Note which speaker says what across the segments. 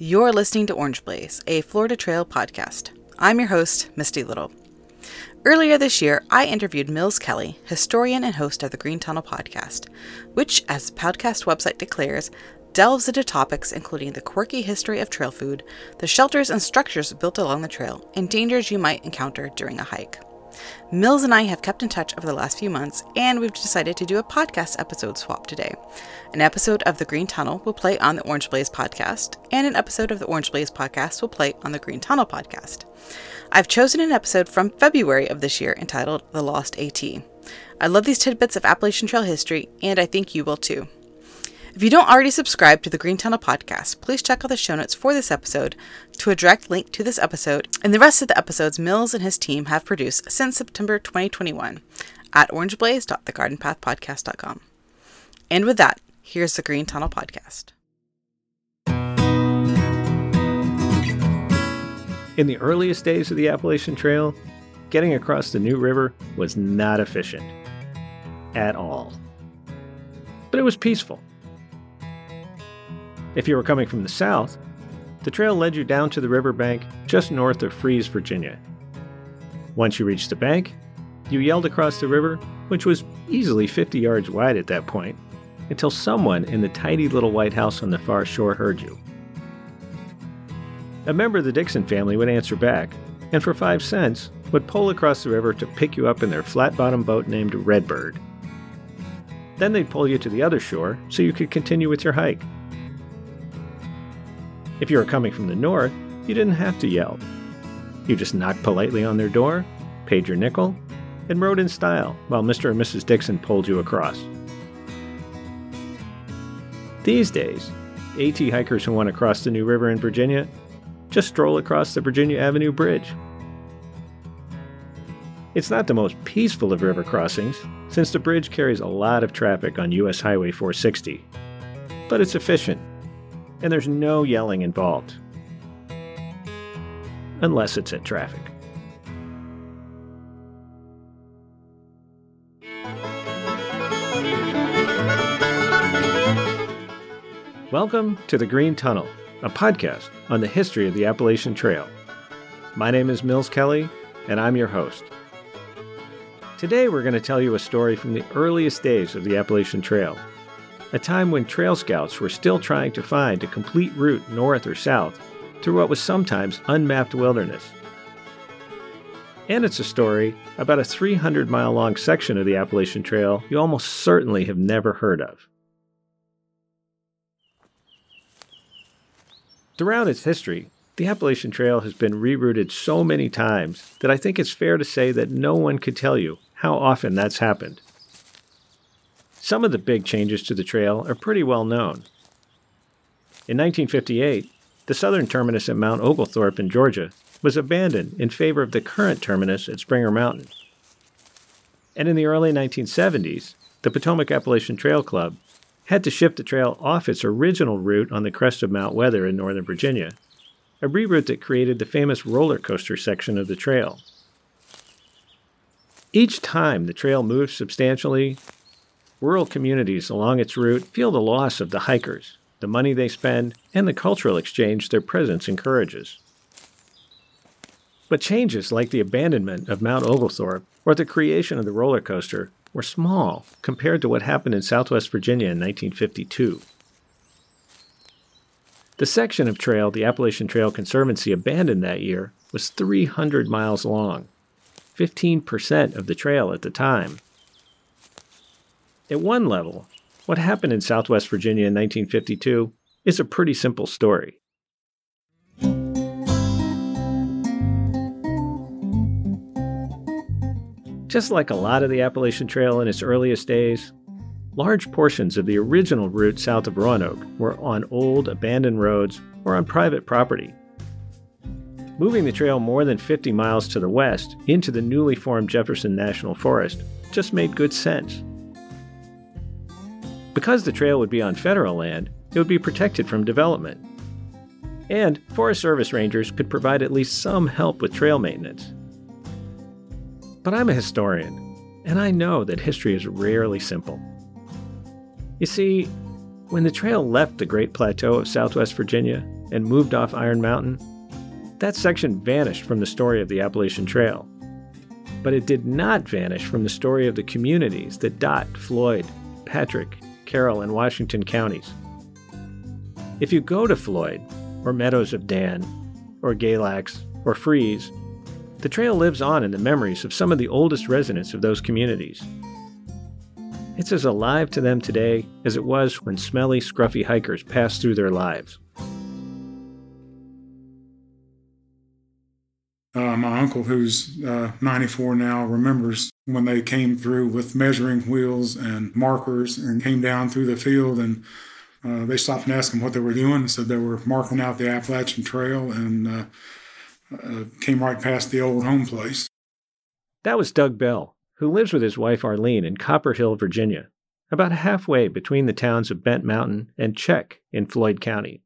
Speaker 1: You're listening to Orange Blaze, a Florida Trail podcast. I'm your host, Misty Little. Earlier this year, I interviewed Mills Kelly, historian and host of the Green Tunnel podcast, which, as the podcast website declares, delves into topics including the quirky history of trail food, the shelters and structures built along the trail, and dangers you might encounter during a hike. Mills and I have kept in touch over the last few months, and we've decided to do a podcast episode swap today. An episode of The Green Tunnel will play on the Orange Blaze podcast, and an episode of the Orange Blaze podcast will play on the Green Tunnel podcast. I've chosen an episode from February of this year entitled The Lost AT. I love these tidbits of Appalachian Trail history, and I think you will too. If you don't already subscribe to the Green Tunnel podcast, please check out the show notes for this episode to a direct link to this episode and the rest of the episodes Mills and his team have produced since September 2021 at orangeblaze.thegardenpathpodcast.com. And with that, here's the Green Tunnel podcast.
Speaker 2: In the earliest days of the Appalachian Trail, getting across the New River was not efficient. At all. But it was peaceful. If you were coming from the south, the trail led you down to the riverbank just north of Fries, Virginia. Once you reached the bank, you yelled across the river, which was easily 50 yards wide at that point, until someone in the tidy little white house on the far shore heard you. A member of the Dixon family would answer back, and for five cents, would pull across the river to pick you up in their flat bottomed boat named Redbird. Then they'd pull you to the other shore so you could continue with your hike. If you were coming from the north, you didn't have to yell. You just knocked politely on their door, paid your nickel, and rode in style while Mr. and Mrs. Dixon pulled you across. These days, AT hikers who want to cross the New River in Virginia just stroll across the Virginia Avenue Bridge. It's not the most peaceful of river crossings, since the bridge carries a lot of traffic on US Highway 460, but it's efficient and there's no yelling involved. Unless it's at traffic. Welcome to The Green Tunnel, a podcast on the history of the Appalachian Trail. My name is Mills Kelly, and I'm your host. Today, we're going to tell you a story from the earliest days of the Appalachian Trail a time when Trail Scouts were still trying to find a complete route north or south through what was sometimes unmapped wilderness. And it's a story about a 300 mile long section of the Appalachian Trail you almost certainly have never heard of. Throughout its history, the Appalachian Trail has been rerouted so many times that I think it's fair to say that no one could tell you how often that's happened. Some of the big changes to the trail are pretty well known. In 1958, the southern terminus at Mount Oglethorpe in Georgia was abandoned in favor of the current terminus at Springer Mountain. And in the early 1970s, the Potomac Appalachian Trail Club had to shift the trail off its original route on the crest of Mount Weather in Northern Virginia, a reroute that created the famous roller coaster section of the trail. Each time the trail moved substantially, rural communities along its route feel the loss of the hikers, the money they spend, and the cultural exchange their presence encourages. But changes like the abandonment of Mount Oglethorpe or the creation of the roller coaster were small compared to what happened in southwest Virginia in 1952. The section of trail the Appalachian Trail Conservancy abandoned that year was 300 miles long, 15% of the trail at the time. At one level, what happened in Southwest Virginia in 1952 is a pretty simple story. Just like a lot of the Appalachian Trail in its earliest days, large portions of the original route south of Roanoke were on old, abandoned roads or on private property. Moving the trail more than 50 miles to the west into the newly formed Jefferson National Forest just made good sense. Because the trail would be on federal land, it would be protected from development. And Forest Service rangers could provide at least some help with trail maintenance. But I'm a historian, and I know that history is rarely simple. You see, when the trail left the Great Plateau of southwest Virginia, and moved off Iron Mountain, that section vanished from the story of the Appalachian Trail. But it did not vanish from the story of the communities that dot Floyd, Patrick, Carroll, and Washington counties. If you go to Floyd, or Meadows of Dan, or Galax, or Fries, the trail lives on in the memories of some of the oldest residents of those communities. It's as alive to them today as it was when smelly, scruffy hikers passed through their lives.
Speaker 3: Uh, my uncle, who's uh, 94 now, remembers when they came through with measuring wheels and markers and came down through the field and uh, they stopped and asked them what they were doing. Said they were marking out the Appalachian Trail and uh, uh, came right past the old home place.
Speaker 2: That was Doug Bell, who lives with his wife Arlene in Copper Hill, Virginia, about halfway between the towns of Bent Mountain and Check in Floyd County.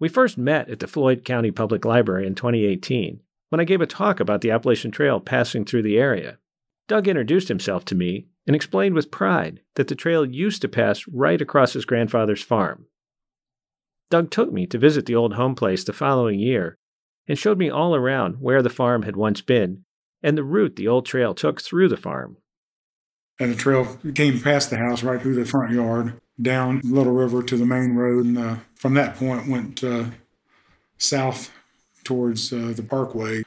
Speaker 2: We first met at the Floyd County Public Library in 2018 when I gave a talk about the Appalachian Trail passing through the area. Doug introduced himself to me and explained with pride that the trail used to pass right across his grandfather's farm. Doug took me to visit the old home place the following year and showed me all around where the farm had once been and the route the old trail took through the farm.
Speaker 3: And the trail came past the house right through the front yard, down Little River to the main road, and uh, from that point went uh, south towards uh, the parkway.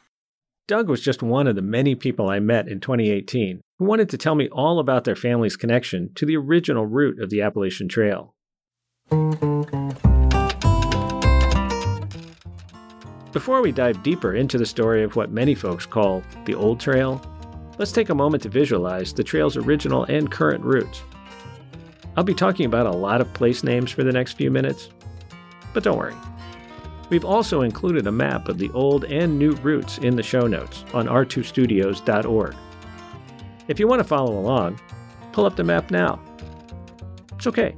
Speaker 2: Doug was just one of the many people I met in 2018 who wanted to tell me all about their family's connection to the original route of the Appalachian Trail. Before we dive deeper into the story of what many folks call the Old Trail, let's take a moment to visualize the trail's original and current routes. I'll be talking about a lot of place names for the next few minutes, but don't worry. We've also included a map of the old and new routes in the show notes on r2studios.org. If you want to follow along, pull up the map now. It's okay.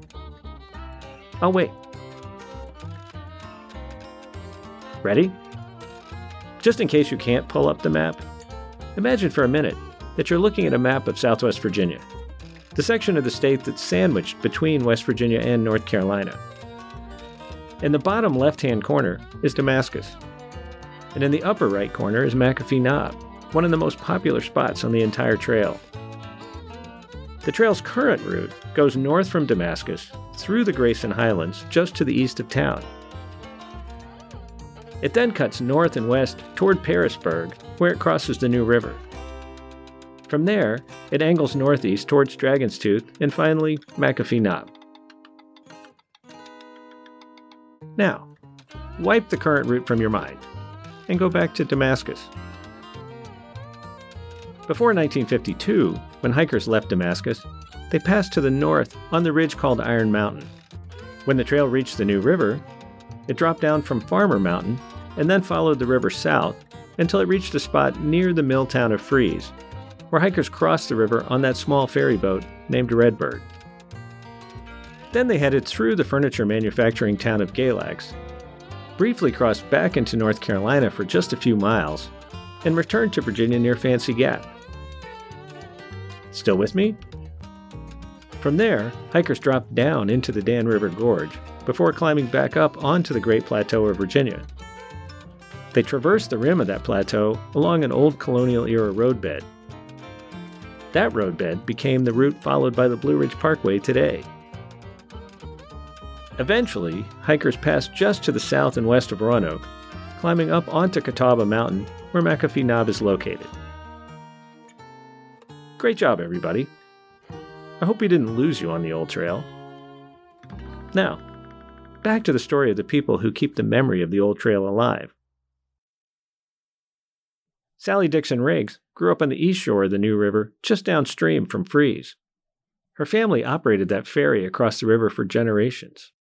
Speaker 2: I'll wait. Ready? Just in case you can't pull up the map, imagine for a minute that you're looking at a map of Southwest Virginia, the section of the state that's sandwiched between West Virginia and North Carolina. In the bottom left hand corner is Damascus, and in the upper right corner is McAfee Knob, one of the most popular spots on the entire trail. The trail's current route goes north from Damascus through the Grayson Highlands just to the east of town it then cuts north and west toward Pearisburg, where it crosses the New River. From there, it angles northeast towards Dragon's Tooth and finally McAfee Knob. Now, wipe the current route from your mind and go back to Damascus. Before 1952, when hikers left Damascus, they passed to the north on the ridge called Iron Mountain. When the trail reached the New River, it dropped down from Farmer Mountain and then followed the river south until it reached a spot near the mill town of Fries, where hikers crossed the river on that small ferry boat named Redbird. Then they headed through the furniture manufacturing town of Galax, briefly crossed back into North Carolina for just a few miles, and returned to Virginia near Fancy Gap. Still with me? From there, hikers dropped down into the Dan River Gorge before climbing back up onto the Great Plateau of Virginia. They traversed the rim of that plateau along an old colonial era roadbed. That roadbed became the route followed by the Blue Ridge Parkway today. Eventually, hikers passed just to the south and west of Roanoke, climbing up onto Catawba Mountain, where McAfee Knob is located. Great job, everybody. I hope we didn't lose you on the old trail. Now, back to the story of the people who keep the memory of the old trail alive. Sally Dixon Riggs grew up on the east shore of the New River, just downstream from Fries. Her family operated that ferry across the river for generations.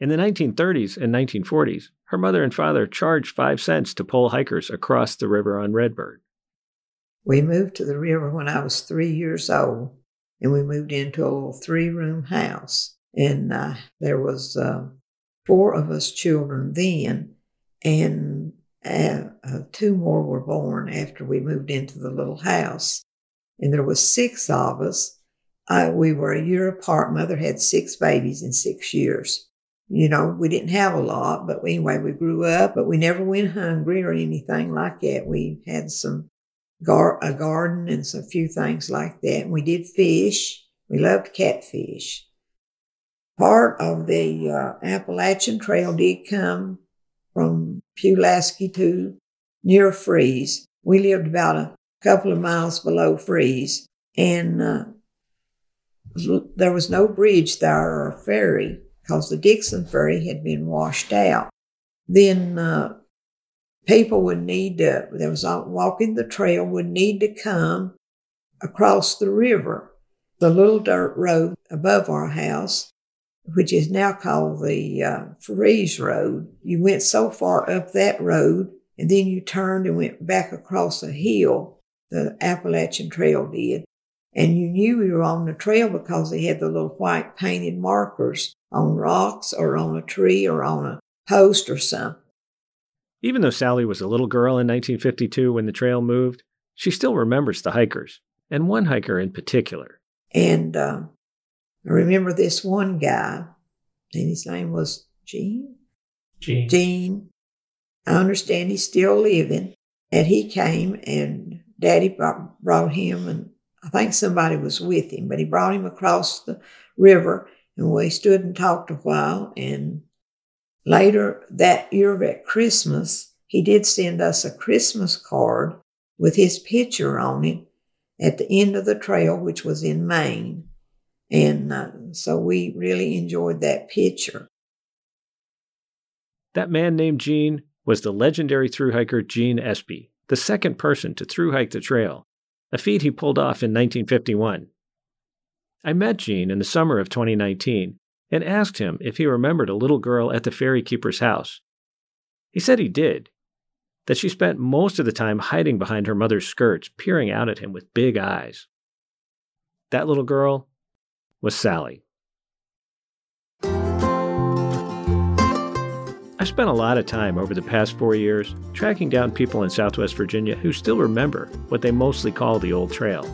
Speaker 2: In the 1930s and 1940s, her mother and father charged five cents to pull hikers across the river on Redbird.
Speaker 4: We moved to the river when I was three years old, and we moved into a little three-room house. And uh, there was uh, four of us children then, and uh, uh, two more were born after we moved into the little house, and there was six of us. Uh, we were a year apart. Mother had six babies in six years, You know, we didn't have a lot, but anyway, we grew up, but we never went hungry or anything like that. We had some gar- a garden and some few things like that. And we did fish. We loved catfish. Part of the uh, Appalachian Trail did come from Pulaski to near Fries. We lived about a couple of miles below Fries, and uh, there was no bridge there or ferry because the Dixon ferry had been washed out. Then uh, people would need to, there was walking the trail, would need to come across the river, the little dirt road above our house, which is now called the uh, Fries Road. You went so far up that road, and then you turned and went back across a hill, the Appalachian Trail did. And you knew you were on the trail because they had the little white painted markers on rocks or on a tree or on a post or something.
Speaker 2: Even though Sally was a little girl in 1952 when the trail moved, she still remembers the hikers, and one hiker in particular.
Speaker 4: And uh, I remember this one guy, and his name was Gene.
Speaker 2: Gene.
Speaker 4: Gene. I understand he's still living. And he came, and Daddy brought him, and I think somebody was with him, but he brought him across the river, and we stood and talked a while. And later that year at Christmas, he did send us a Christmas card with his picture on it at the end of the trail, which was in Maine. And uh, so we really enjoyed that picture.
Speaker 2: That man named Gene was the legendary through hiker Gene Espy, the second person to through hike the trail, a feat he pulled off in 1951. I met Gene in the summer of 2019 and asked him if he remembered a little girl at the ferry keeper's house. He said he did, that she spent most of the time hiding behind her mother's skirts, peering out at him with big eyes. That little girl was Sally. I spent a lot of time over the past four years tracking down people in Southwest Virginia who still remember what they mostly call the Old Trail.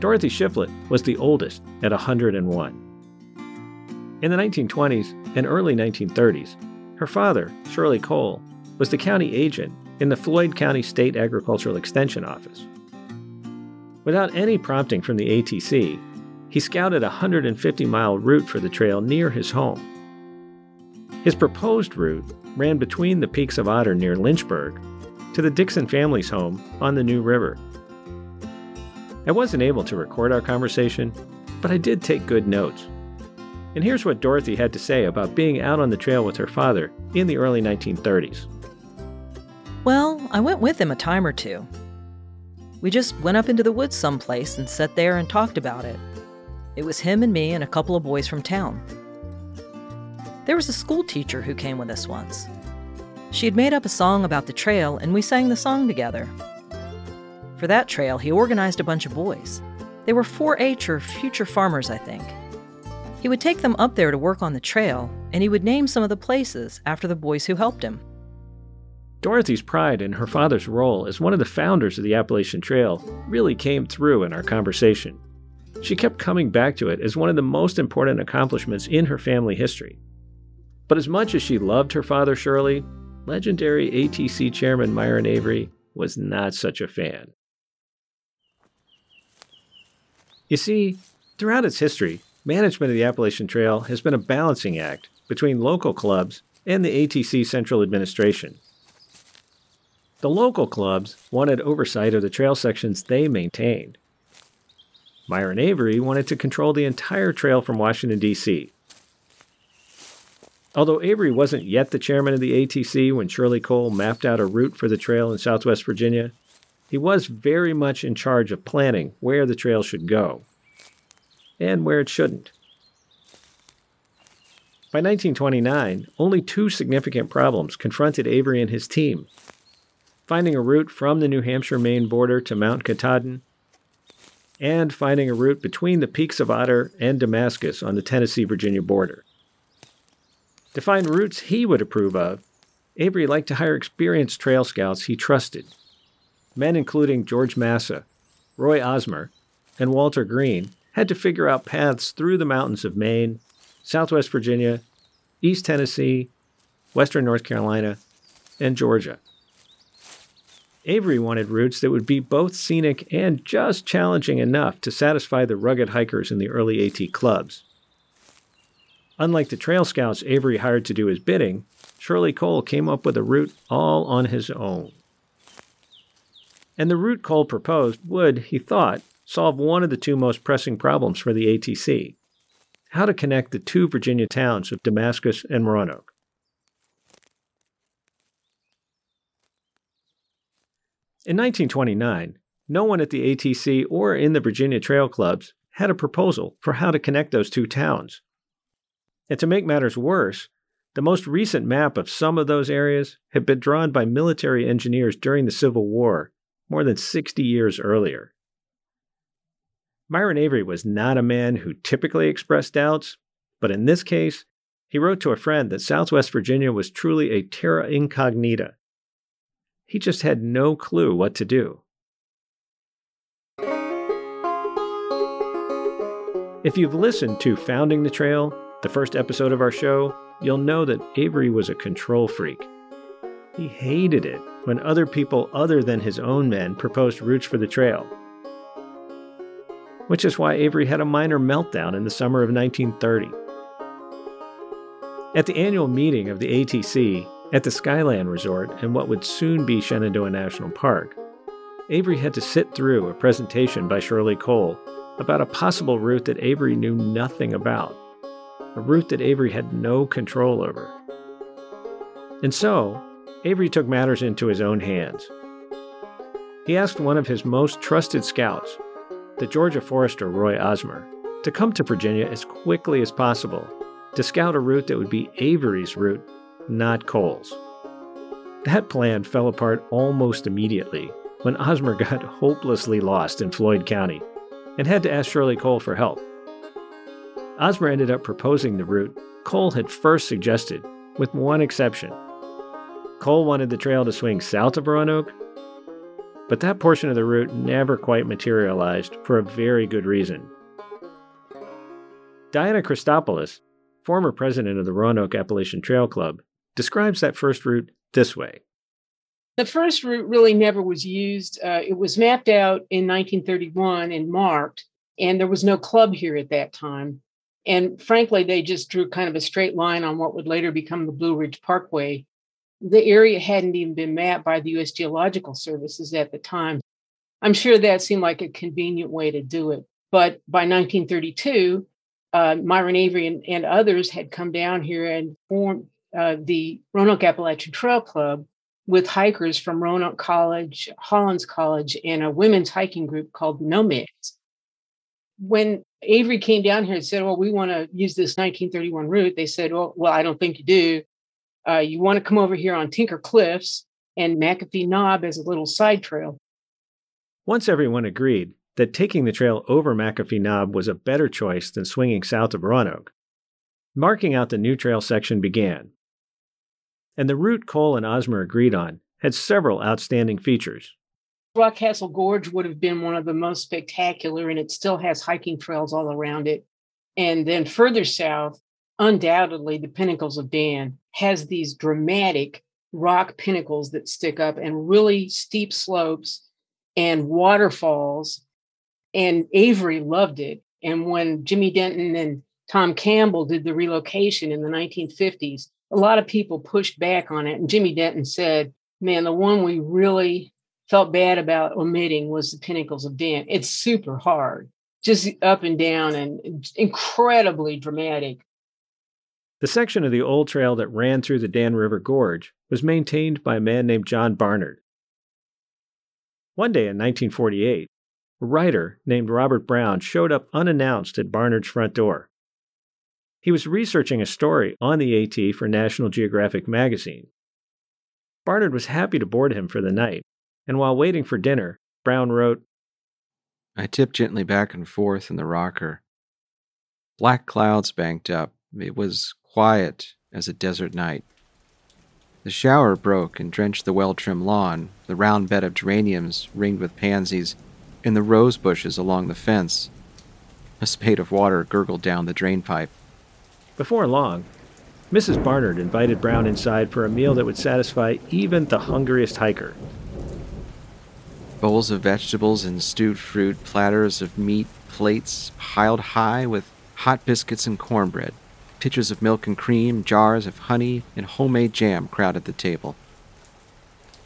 Speaker 2: Dorothy Shiflett was the oldest at 101. In the 1920s and early 1930s, her father, Shirley Cole, was the county agent in the Floyd County State Agricultural Extension Office. Without any prompting from the ATC, he scouted a 150 mile route for the trail near his home. His proposed route ran between the peaks of Otter near Lynchburg to the Dixon family's home on the New River. I wasn't able to record our conversation, but I did take good notes. And here's what Dorothy had to say about being out on the trail with her father in the early 1930s.
Speaker 5: Well, I went with him a time or two. We just went up into the woods someplace and sat there and talked about it. It was him and me and a couple of boys from town. There was a school teacher who came with us once. She had made up a song about the trail, and we sang the song together. For that trail, he organized a bunch of boys. They were 4 H or future farmers, I think. He would take them up there to work on the trail, and he would name some of the places after the boys who helped him.
Speaker 2: Dorothy's pride in her father's role as one of the founders of the Appalachian Trail really came through in our conversation. She kept coming back to it as one of the most important accomplishments in her family history. But as much as she loved her father, Shirley, legendary ATC chairman Myron Avery was not such a fan. You see, throughout its history, management of the Appalachian Trail has been a balancing act between local clubs and the ATC central administration. The local clubs wanted oversight of the trail sections they maintained, Myron Avery wanted to control the entire trail from Washington, D.C. Although Avery wasn't yet the chairman of the ATC when Shirley Cole mapped out a route for the trail in southwest Virginia, he was very much in charge of planning where the trail should go and where it shouldn't. By 1929, only two significant problems confronted Avery and his team finding a route from the New Hampshire Maine border to Mount Katahdin and finding a route between the peaks of Otter and Damascus on the Tennessee Virginia border. To find routes he would approve of, Avery liked to hire experienced trail scouts he trusted. Men including George Masa, Roy Ozmer, and Walter Greene had to figure out paths through the mountains of Maine Southwest Virginia, East Tennessee, Western North Carolina, and Georgia. Avery wanted routes that would be both scenic and just challenging enough to satisfy the rugged hikers in the early AT clubs. Unlike the Trail Scouts Avery hired to do his bidding, Shirley Cole came up with a route all on his own. And the route Cole proposed would, he thought, solve one of the two most pressing problems for the ATC how to connect the two Virginia towns of Damascus and Roanoke. In 1929, no one at the ATC or in the Virginia Trail Clubs had a proposal for how to connect those two towns. And to make matters worse, the most recent map of some of those areas had been drawn by military engineers during the Civil War, more than 60 years earlier. Myron Avery was not a man who typically expressed doubts, but in this case, he wrote to a friend that Southwest Virginia was truly a terra incognita. He just had no clue what to do. If you've listened to Founding the Trail, the first episode of our show, you'll know that Avery was a control freak. He hated it when other people other than his own men proposed routes for the trail which is why Avery had a minor meltdown in the summer of 1930. At the annual meeting of the ATC at the Skyland Resort in what would soon be Shenandoah National Park, Avery had to sit through a presentation by Shirley Cole about a possible route that Avery knew nothing about, a route that Avery had no control over. And so, Avery took matters into his own hands. He asked one of his most trusted scouts, the Georgia forester Roy Ozmer to come to Virginia as quickly as possible to scout a route that would be Avery's route, not Cole's. That plan fell apart almost immediately when Ozmer got hopelessly lost in Floyd County and had to ask Shirley Cole for help. Ozmer ended up proposing the route Cole had first suggested, with one exception. Cole wanted the trail to swing south of Roanoke, but that portion of the route never quite materialized for a very good reason. Diana Christopoulos, former president of the Roanoke Appalachian Trail Club, describes that first route this way.
Speaker 6: The first route really never was used. Uh, it was mapped out in 1931 and marked, and there was no club here at that time. And frankly, they just drew kind of a straight line on what would later become the Blue Ridge Parkway the area hadn't even been mapped by the US Geological Services at the time. I'm sure that seemed like a convenient way to do it. But by 1932, uh, Myron Avery and, and, others had come down here and formed uh, the Roanoke Appalachian Trail Club with hikers from Roanoke College, Hollins College, and a women's hiking group called Nomads. When Avery came down here and said, Well, we want to use this 1931 route, they said, Well, well I don't think you do uh, you want to come over here on Tinker Cliffs and McAfee Knob as a little side trail.
Speaker 2: Once everyone agreed that taking the trail over McAfee Knob was a better choice than swinging south of Roanoke, marking out the new trail section began. And the route Cole and Ozmer agreed on had several outstanding features.
Speaker 6: Rockcastle Gorge would have been one of the most spectacular, and it still has hiking trails all around it. And then further south, undoubtedly the pinnacles of Dan has these dramatic rock pinnacles that stick up and really steep slopes and waterfalls. And Avery loved it. And when Jimmy Denton and Tom Campbell did the relocation in the 1950s, a lot of people pushed back on it. And Jimmy Denton said, Man, the one we really felt bad about omitting was the Pinnacles of Dan. It's super hard, just up and down and incredibly dramatic.
Speaker 2: The section of the old trail that ran through the Dan River Gorge was maintained by a man named John Barnard. One day in 1948, a writer named Robert Brown showed up unannounced at Barnard's front door. He was researching a story on the AT for National Geographic magazine. Barnard was happy to board him for the night, and while waiting for dinner, Brown wrote
Speaker 7: I tipped gently back and forth in the rocker. Black clouds banked up. It was quiet as a desert night. The shower broke and drenched the well trimmed lawn, the round bed of geraniums ringed with pansies, and the rose bushes along the fence. A spate of water gurgled down the drain pipe.
Speaker 2: Before long, Mrs. Barnard invited Brown inside for a meal that would satisfy even the hungriest hiker.
Speaker 7: Bowls of vegetables and stewed fruit, platters of meat, plates piled high with hot biscuits and cornbread, pitchers of milk and cream, jars of honey, and homemade jam crowded the table.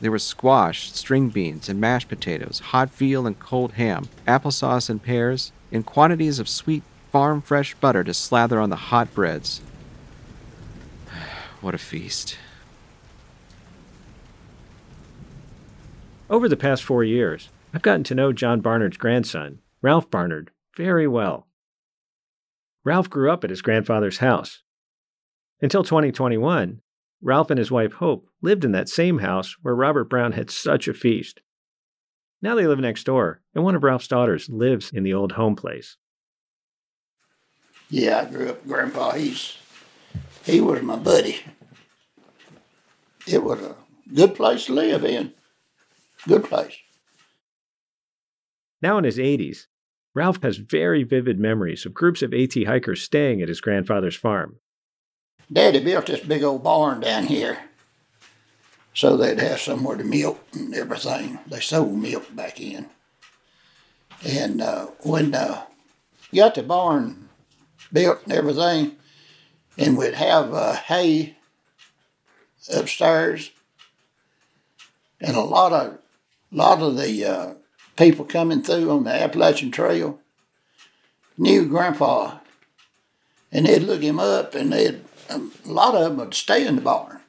Speaker 7: There was squash, string beans, and mashed potatoes, hot veal and cold ham, applesauce and pears, and quantities of sweet farm fresh butter to slather on the hot breads. what a feast.
Speaker 2: Over the past four years, I've gotten to know John Barnard's grandson, Ralph Barnard, very well. Ralph grew up at his grandfather's house. Until 2021, Ralph and his wife Hope lived in that same house where Robert Brown had such a feast. Now they live next door, and one of Ralph's daughters lives in the old home place.
Speaker 8: Yeah, I grew up Grandpa. He's he was my buddy. It was a good place to live in. Good place.
Speaker 2: Now in his 80s, Ralph has very vivid memories of groups of AT hikers staying at his grandfather's farm.
Speaker 8: Daddy built this big old barn down here so they'd have somewhere to milk and everything. They sold milk back in. And uh, when uh, got the barn built and everything, and we'd have uh, hay upstairs, and a lot of lot of the uh, people coming through on the Appalachian Trail knew Grandpa, and they'd look him up, and they'd a lot of them would stay in the barn,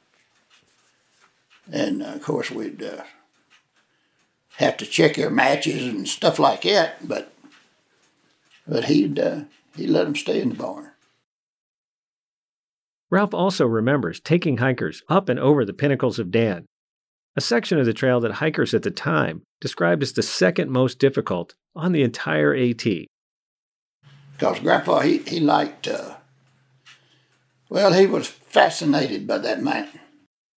Speaker 8: and uh, of course we'd uh, have to check their matches and stuff like that, but but he'd uh, he let them stay in the barn.
Speaker 2: Ralph also remembers taking hikers up and over the pinnacles of Dan, a section of the trail that hikers at the time described as the second most difficult on the entire AT.
Speaker 8: Because Grandpa, he, he liked, uh, well, he was fascinated by that mountain.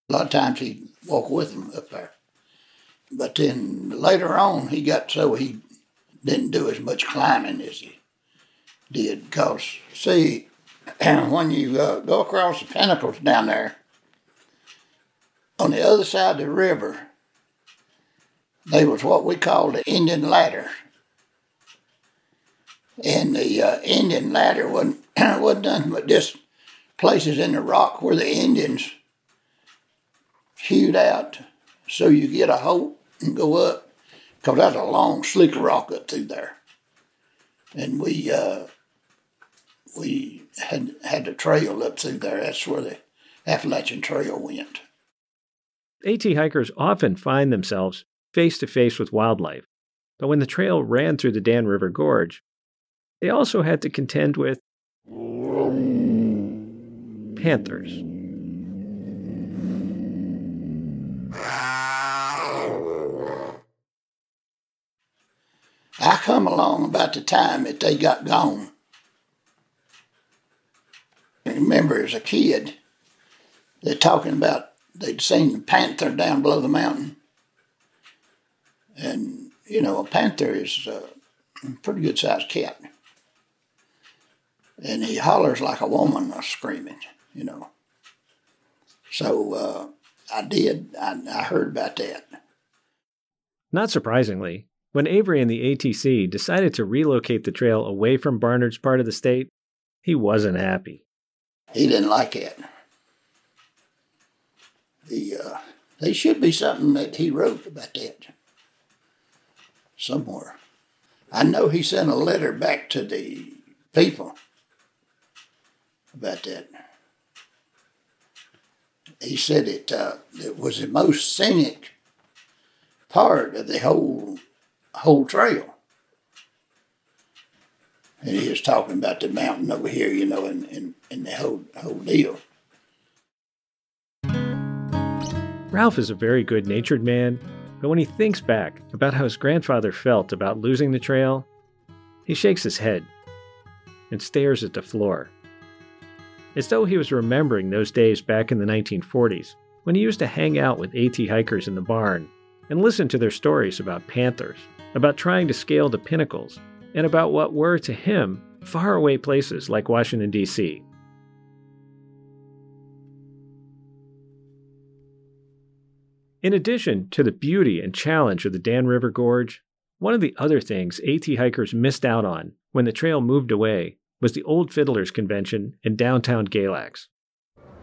Speaker 8: A lot of times he'd walk with him up there. But then later on, he got so he didn't do as much climbing as he did. Because, see, when you uh, go across the pinnacles down there, on the other side of the river, there was what we called the Indian ladder. And the uh, Indian ladder wasn't, wasn't nothing but just places in the rock where the Indians hewed out so you get a hole and go up, because that's a long, slick rock up through there. And we uh, we had had a trail up through there. That's where the Appalachian Trail went.
Speaker 2: AT hikers often find themselves face to face with wildlife, but when the trail ran through the Dan River Gorge, they also had to contend with panthers.
Speaker 8: I come along about the time that they got gone. I remember as a kid, they're talking about they'd seen the panther down below the mountain. And, you know, a panther is a pretty good sized cat. And he hollers like a woman screaming, you know. So uh, I did, I, I heard about that.
Speaker 2: Not surprisingly, when Avery and the ATC decided to relocate the trail away from Barnard's part of the state, he wasn't happy.
Speaker 8: He didn't like it. The, uh, there should be something that he wrote about that somewhere. I know he sent a letter back to the people about that. He said it, uh, it was the most scenic part of the whole whole trail. And he was talking about the mountain over here, you know, and, and, and the whole whole deal.
Speaker 2: Ralph is a very good natured man, but when he thinks back about how his grandfather felt about losing the trail, he shakes his head and stares at the floor. As though he was remembering those days back in the 1940s when he used to hang out with AT hikers in the barn and listen to their stories about panthers, about trying to scale the pinnacles, and about what were to him faraway places like Washington, D.C. In addition to the beauty and challenge of the Dan River Gorge, one of the other things AT hikers missed out on when the trail moved away was the Old Fiddlers Convention in downtown Galax.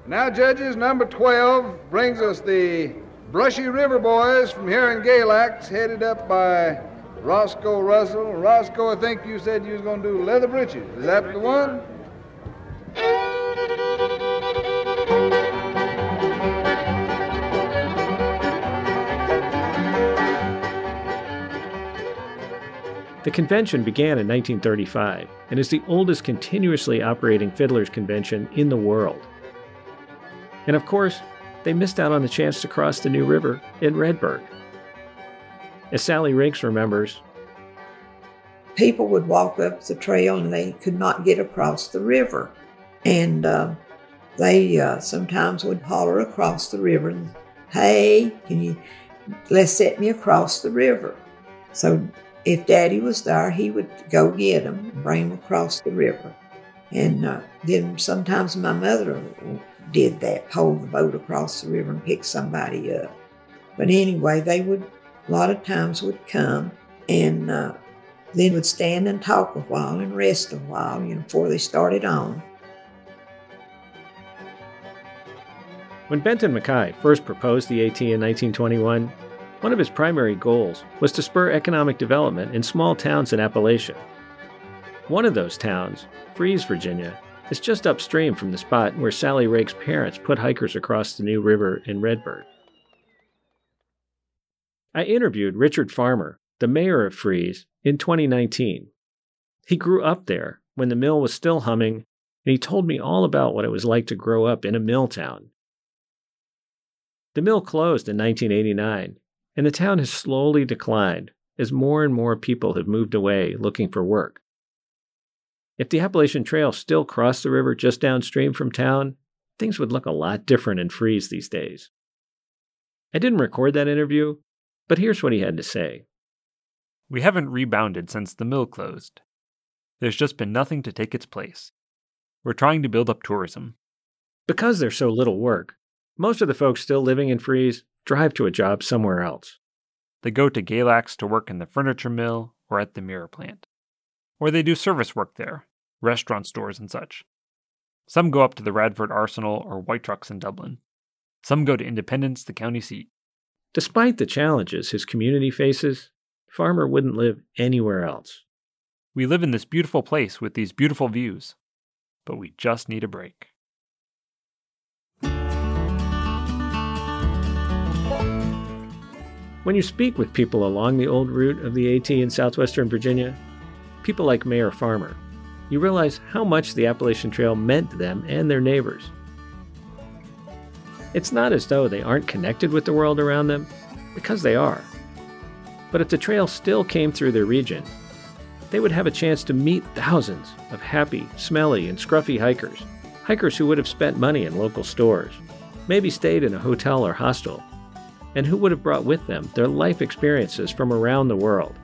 Speaker 9: Now, judges, number 12 brings us the Brushy River Boys from here in Galax, headed up by Roscoe Russell. Roscoe, I think you said you was going to do leather breeches. Is that the one?
Speaker 2: The convention began in 1935 and is the oldest continuously operating fiddlers convention in the world. And of course, they missed out on the chance to cross the New River in Redbird. As Sally Riggs remembers,
Speaker 4: people would walk up the trail and they could not get across the river. And uh, they uh, sometimes would holler across the river, Hey, can you let's set me across the river? So if Daddy was there, he would go get them and bring them across the river. And uh, then sometimes my mother did that, pull the boat across the river and pick somebody up. But anyway, they would, a lot of times would come and uh, then would stand and talk a while and rest a while, you know, before they started on.
Speaker 2: When Benton MacKaye first proposed the AT in 1921, one of his primary goals was to spur economic development in small towns in Appalachia. One of those towns, Fries, Virginia, is just upstream from the spot where Sally Rake's parents put hikers across the New River in Redbird. I interviewed Richard Farmer, the mayor of Fries, in 2019. He grew up there when the mill was still humming, and he told me all about what it was like to grow up in a mill town. The mill closed in 1989, and the town has slowly declined as more and more people have moved away looking for work. If the Appalachian Trail still crossed the river just downstream from town, things would look a lot different in Fries these days. I didn't record that interview, but here's what he had to say.
Speaker 10: We haven't rebounded since the mill closed. There's just been nothing to take its place. We're trying to build up tourism.
Speaker 2: Because there's so little work, most of the folks still living in Fries drive to a job somewhere else.
Speaker 10: They go to Galax to work in the furniture mill or at the mirror plant. Or they do service work there, restaurant stores and such. Some go up to the Radford Arsenal or White Trucks in Dublin. Some go to Independence, the county seat.
Speaker 2: Despite the challenges his community faces, Farmer wouldn't live anywhere else.
Speaker 10: We live in this beautiful place with these beautiful views, but we just need a break.
Speaker 2: When you speak with people along the old route of the AT in southwestern Virginia, people like Mayor Farmer, you realize how much the Appalachian Trail meant to them and their neighbors. It's not as though they aren't connected with the world around them, because they are. But if the trail still came through their region, they would have a chance to meet thousands of happy, smelly, and scruffy hikers. Hikers who would have spent money in local stores, maybe stayed in a hotel or hostel, and who would have brought with them their life experiences from around the world.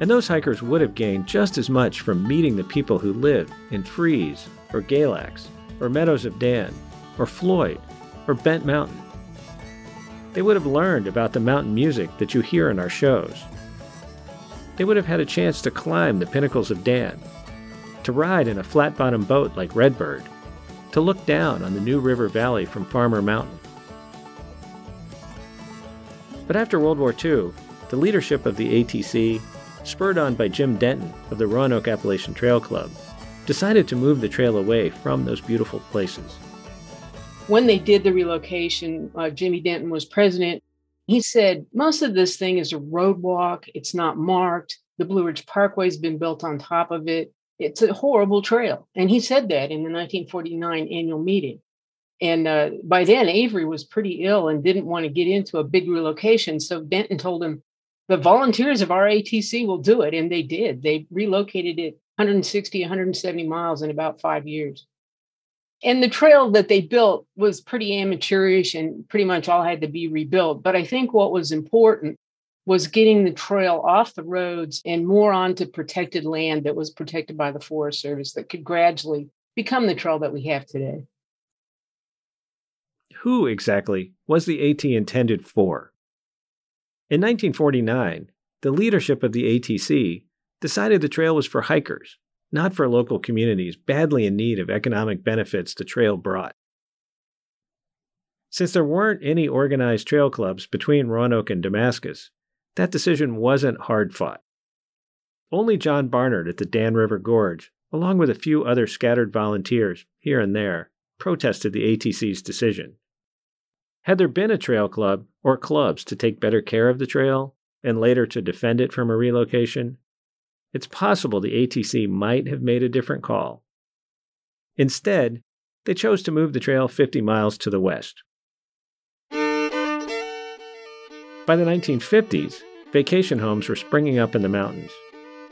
Speaker 2: And those hikers would have gained just as much from meeting the people who live in Fries, or Galax, or Meadows of Dan, or Floyd, or Bent Mountain. They would have learned about the mountain music that you hear in our shows. They would have had a chance to climb the pinnacles of Dan, to ride in a flat bottom boat like Redbird, to look down on the New River Valley from Farmer Mountain. But after World War II, the leadership of the ATC, spurred on by Jim Denton of the Roanoke Appalachian Trail Club, decided to move the trail away from those beautiful places.
Speaker 6: When they did the relocation, uh, Jimmy Denton was president. He said, Most of this thing is a roadwalk, it's not marked. The Blue Ridge Parkway has been built on top of it. It's a horrible trail. And he said that in the 1949 annual meeting. And uh, by then, Avery was pretty ill and didn't want to get into a big relocation. So Benton told him, the volunteers of our ATC will do it. And they did. They relocated it 160, 170 miles in about five years. And the trail that they built was pretty amateurish and pretty much all had to be rebuilt. But I think what was important was getting the trail off the roads and more onto protected land that was protected by the Forest Service that could gradually become the trail that we have today.
Speaker 2: Who exactly was the AT intended for? In 1949, the leadership of the ATC decided the trail was for hikers, not for local communities badly in need of economic benefits the trail brought. Since there weren't any organized trail clubs between Roanoke and Damascus, that decision wasn't hard fought. Only John Barnard at the Dan River Gorge, along with a few other scattered volunteers here and there, protested the ATC's decision. Had there been a trail club or clubs to take better care of the trail and later to defend it from a relocation, it's possible the ATC might have made a different call. Instead, they chose to move the trail 50 miles to the west. By the 1950s, vacation homes were springing up in the mountains.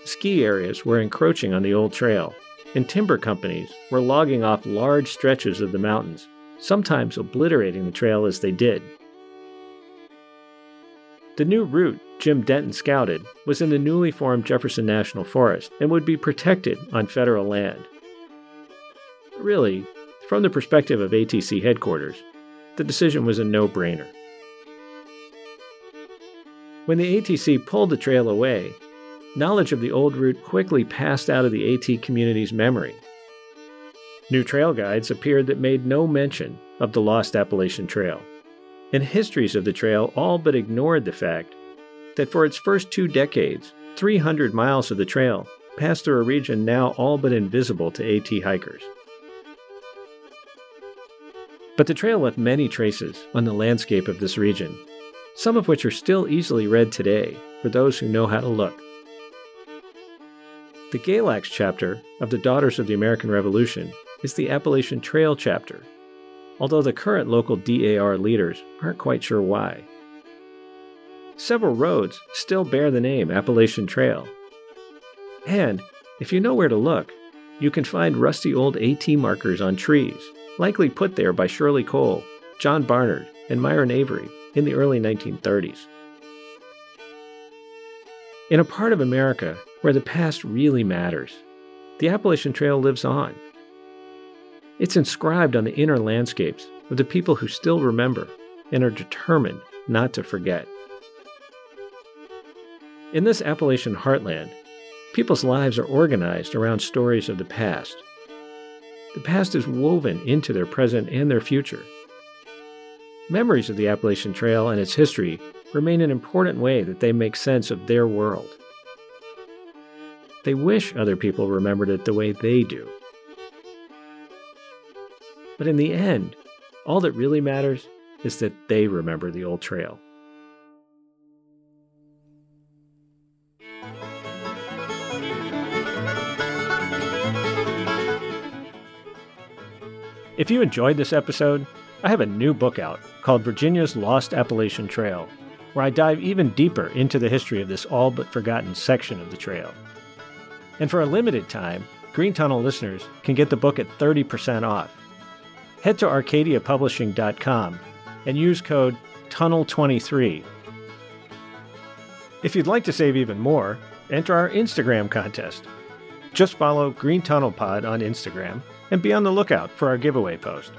Speaker 2: Ski areas were encroaching on the old trail, and timber companies were logging off large stretches of the mountains, sometimes obliterating the trail as they did. The new route Jim Denton scouted was in the newly formed Jefferson National Forest and would be protected on federal land. Really, from the perspective of ATC headquarters, the decision was a no brainer. When the ATC pulled the trail away, knowledge of the old route quickly passed out of the AT community's memory. New trail guides appeared that made no mention of the lost Appalachian Trail, and histories of the trail all but ignored the fact that for its first two decades, 300 miles of the trail passed through a region now all but invisible to AT hikers. But the trail left many traces on the landscape of this region, some of which are still easily read today for those who know how to look. The Galax chapter of the Daughters of the American Revolution is the Appalachian Trail chapter, although the current local DAR leaders aren't quite sure why. Several roads still bear the name Appalachian Trail. And, if you know where to look, you can find rusty old AT markers on trees, likely put there by Shirley Cole, John Barnard, and Myron Avery in the early 1930s. In a part of America where the past really matters, the Appalachian Trail lives on. It's inscribed on the inner landscapes of the people who still remember and are determined not to forget. In this Appalachian heartland, people's lives are organized around stories of the past. The past is woven into their present and their future. Memories of the Appalachian Trail and its history remain an important way that they make sense of their world. They wish other people remembered it the way they do. But in the end, all that really matters is that they remember the old trail. If you enjoyed this episode, I have a new book out called Virginia's Lost Appalachian Trail, where I dive even deeper into the history of this all but forgotten section of the trail. And for a limited time, Green Tunnel listeners can get the book at 30% off. Head to arcadiapublishing.com and use code TUNNEL23. If you'd like to save even more, enter our Instagram contest. Just follow Green Tunnel Pod on Instagram and be on the lookout for our giveaway post.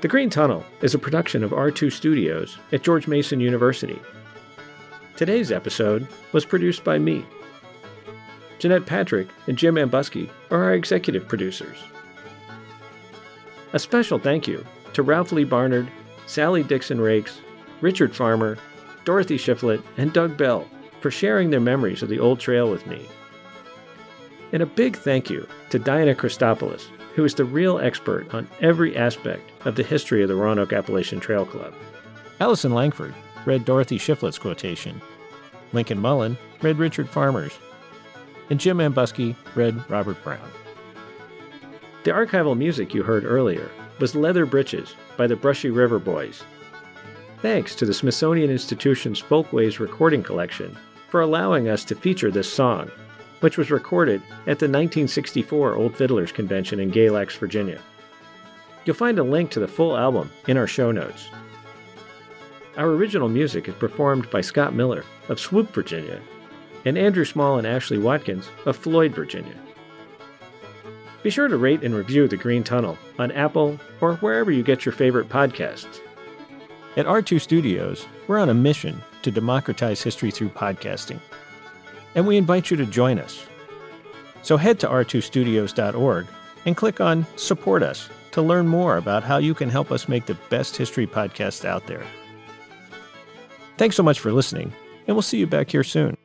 Speaker 2: The Green Tunnel is a production of R2 Studios at George Mason University Today's episode was produced by me. Jeanette Patrick and Jim Ambuske are our executive producers. A special thank you to Ralph Lee Barnard, Sally Dixon Rakes, Richard Farmer, Dorothy Shiflett, and Doug Bell for sharing their memories of the old trail with me. And a big thank you to Diana Christopoulos, who is the real expert on every aspect of the history of the Roanoke Appalachian Trail Club. Allison Langford read Dorothy Shiflett's quotation. Lincoln Mullen read Richard Farmer's. And Jim Ambuske read Robert Brown. The archival music you heard earlier was Leather Britches by the Brushy River Boys. Thanks to the Smithsonian Institution's Folkways recording collection for allowing us to feature this song, which was recorded at the 1964 Old Fiddlers Convention in Galax, Virginia. You'll find a link to the full album in our show notes. Our original music is performed by Scott Miller of Swoope, Virginia, and Andrew Small and Ashley Watkins of Floyd, Virginia. Be sure to rate and review The Green Tunnel on Apple or wherever you get your favorite podcasts. At R2 Studios, we're on a mission to democratize history through podcasting. And we invite you to join us. So head to r2studios.org and click on Support Us to learn more about how you can help us make the best history podcast out there. Thanks so much for listening, and we'll see you back here soon.